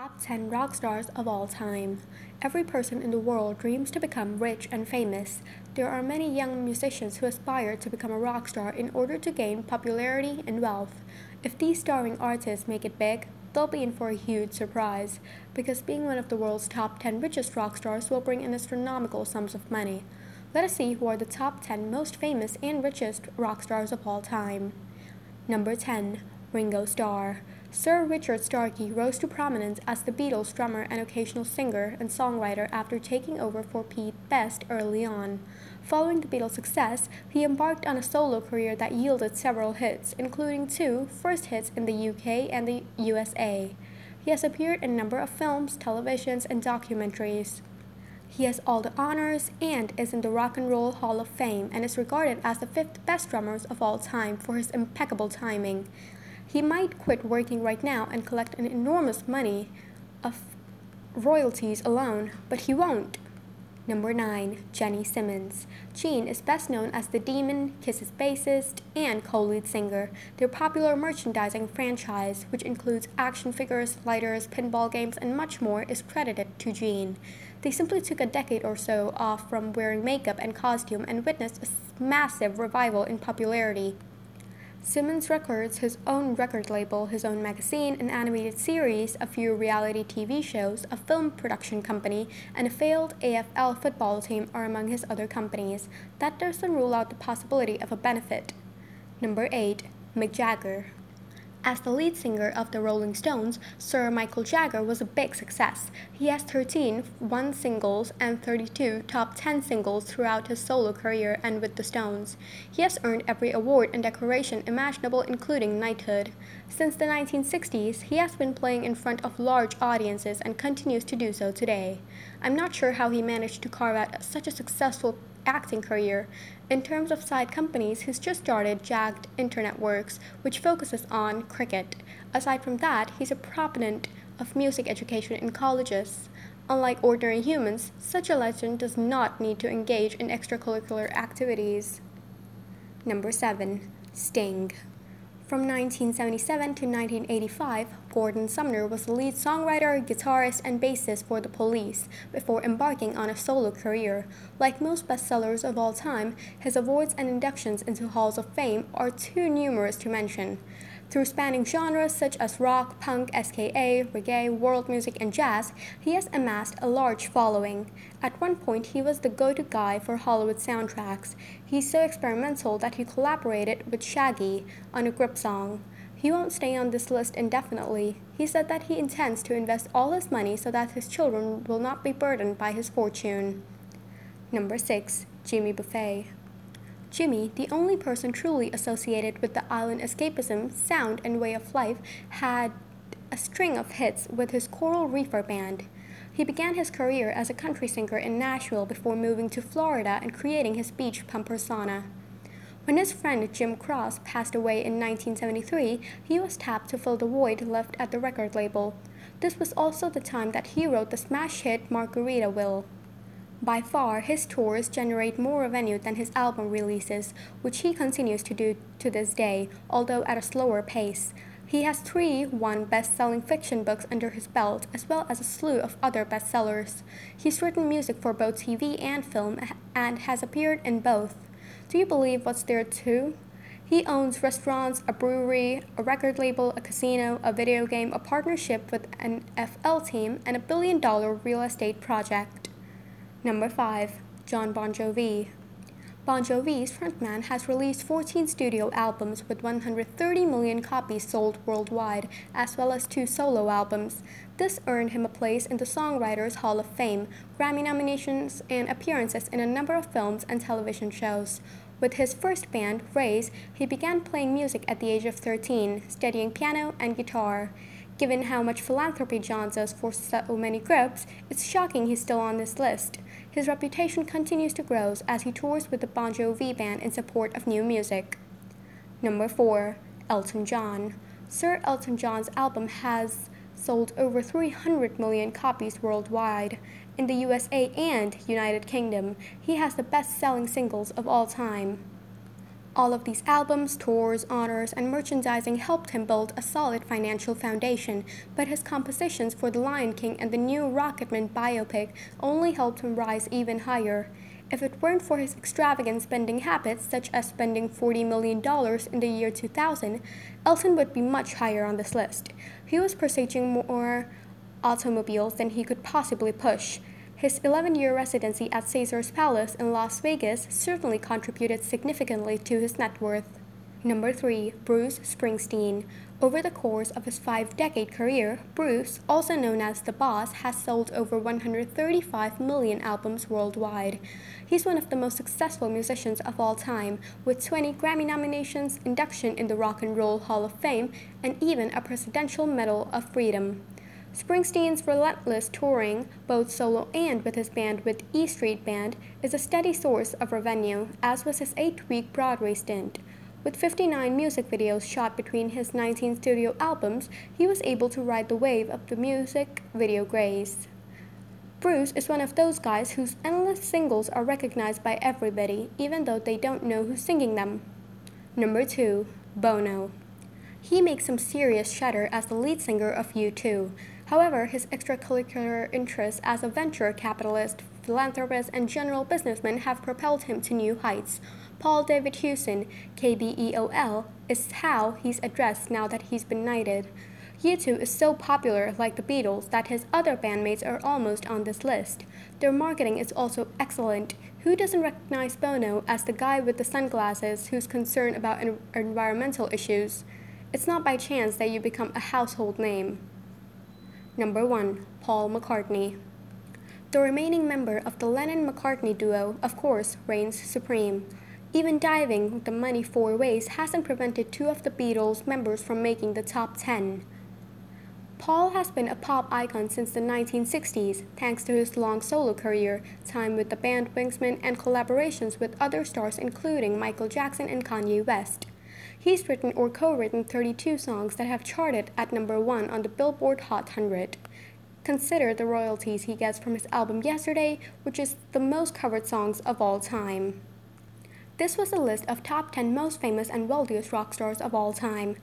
Top 10 rock stars of all time. Every person in the world dreams to become rich and famous. There are many young musicians who aspire to become a rock star in order to gain popularity and wealth. If these starring artists make it big, they'll be in for a huge surprise, because being one of the world's top 10 richest rock stars will bring in astronomical sums of money. Let us see who are the top 10 most famous and richest rock stars of all time. Number 10. Ringo Starr. Sir Richard Starkey rose to prominence as the Beatles' drummer and occasional singer and songwriter after taking over for Pete Best early on. Following the Beatles' success, he embarked on a solo career that yielded several hits, including two first hits in the UK and the USA. He has appeared in a number of films, televisions, and documentaries. He has all the honors and is in the Rock and Roll Hall of Fame and is regarded as the fifth best drummer of all time for his impeccable timing. He might quit working right now and collect an enormous money of royalties alone, but he won't. Number 9. Gene Simmons. Gene is best known as the Demon, Kiss's bassist, and co lead singer. Their popular merchandising franchise, which includes action figures, lighters, pinball games, and much more, is credited to Gene. They simply took a decade or so off from wearing makeup and costume and witnessed a massive revival in popularity. Simmons records his own record label, his own magazine, an animated series, a few reality TV shows, a film production company, and a failed AFL football team are among his other companies. That doesn't rule out the possibility of a benefit. Number 8. Mick Jagger. As the lead singer of the Rolling Stones, Sir Michael Jagger was a big success. He has 13 one singles and 32 top 10 singles throughout his solo career and with the Stones. He has earned every award and decoration imaginable, including knighthood. Since the 1960s, he has been playing in front of large audiences and continues to do so today. I'm not sure how he managed to carve out such a successful acting career. In terms of side companies, he's just started Jagged Internetworks, which focuses on cricket. Aside from that, he's a proponent of music education in colleges. Unlike ordinary humans, such a legend does not need to engage in extracurricular activities. Number 7. Sting. From 1977 to 1985, Gordon Sumner was the lead songwriter, guitarist, and bassist for The Police before embarking on a solo career. Like most bestsellers of all time, his awards and inductions into halls of fame are too numerous to mention. Through spanning genres such as rock, punk, ska, reggae, world music, and jazz, he has amassed a large following. At one point, he was the go to guy for Hollywood soundtracks. He's so experimental that he collaborated with Shaggy on a grip song. He won't stay on this list indefinitely. He said that he intends to invest all his money so that his children will not be burdened by his fortune. Number 6. Jimmy Buffett. Jimmy, the only person truly associated with the island escapism, sound, and way of life, had a string of hits with his Coral Reefer Band. He began his career as a country singer in Nashville before moving to Florida and creating his beach pump persona. When his friend Jim Cross passed away in 1973, he was tapped to fill the void left at the record label. This was also the time that he wrote the smash hit Margaritaville. By far, his tours generate more revenue than his album releases, which he continues to do to this day, although at a slower pace. He has three one best selling fiction books under his belt, as well as a slew of other bestsellers. He's written music for both TV and film and has appeared in both. Do you believe what's there too? He owns restaurants, a brewery, a record label, a casino, a video game, a partnership with an NFL team, and a billion dollar real estate project. Number 5. Jon Bon Jovi. Bon Jovi's frontman has released 14 studio albums with 130 million copies sold worldwide, as well as two solo albums. This earned him a place in the Songwriters Hall of Fame, Grammy nominations, and appearances in a number of films and television shows. With his first band, Raze, he began playing music at the age of 13, studying piano and guitar. Given how much philanthropy Jon does for so many groups, it's shocking he's still on this list. His reputation continues to grow as he tours with the Bon Jovi band in support of new music. Number 4. Elton John. Sir Elton John's album has sold over 300 million copies worldwide. In the USA and United Kingdom, he has the best selling singles of all time. All of these albums, tours, honors, and merchandising helped him build a solid financial foundation, but his compositions for The Lion King and the new Rocketman biopic only helped him rise even higher. If it weren't for his extravagant spending habits, such as spending $40 million in the year 2000, Elton would be much higher on this list. He was purchasing more automobiles than he could possibly push. His 11 year residency at Caesars Palace in Las Vegas certainly contributed significantly to his net worth. Number 3. Bruce Springsteen. Over the course of his five decade career, Bruce, also known as The Boss, has sold over 135 million albums worldwide. He's one of the most successful musicians of all time, with 20 Grammy nominations, induction in the Rock and Roll Hall of Fame, and even a Presidential Medal of Freedom. Springsteen's relentless touring, both solo and with his band with E Street Band, is a steady source of revenue, as was his eight week Broadway stint. With 59 music videos shot between his 19 studio albums, he was able to ride the wave of the music video craze. Bruce is one of those guys whose endless singles are recognized by everybody, even though they don't know who's singing them. Number 2. Bono. He makes some serious shudder as the lead singer of U2. However, his extracurricular interests as a venture capitalist, philanthropist, and general businessman have propelled him to new heights. Paul David Hewson, KBEOL, is how he's addressed now that he's been knighted. U2 is so popular, like the Beatles, that his other bandmates are almost on this list. Their marketing is also excellent. Who doesn't recognize Bono as the guy with the sunglasses who's concerned about en- environmental issues? It's not by chance that you become a household name. Number 1. Paul McCartney. The remaining member of the Lennon McCartney duo, of course, reigns supreme. Even diving the money four ways hasn't prevented two of the Beatles' members from making the top 10. Paul has been a pop icon since the 1960s, thanks to his long solo career, time with the band Wingsman, and collaborations with other stars including Michael Jackson and Kanye West. He's written or co written 32 songs that have charted at number one on the Billboard Hot 100. Consider the royalties he gets from his album Yesterday, which is the most covered songs of all time. This was a list of top 10 most famous and wealthiest rock stars of all time.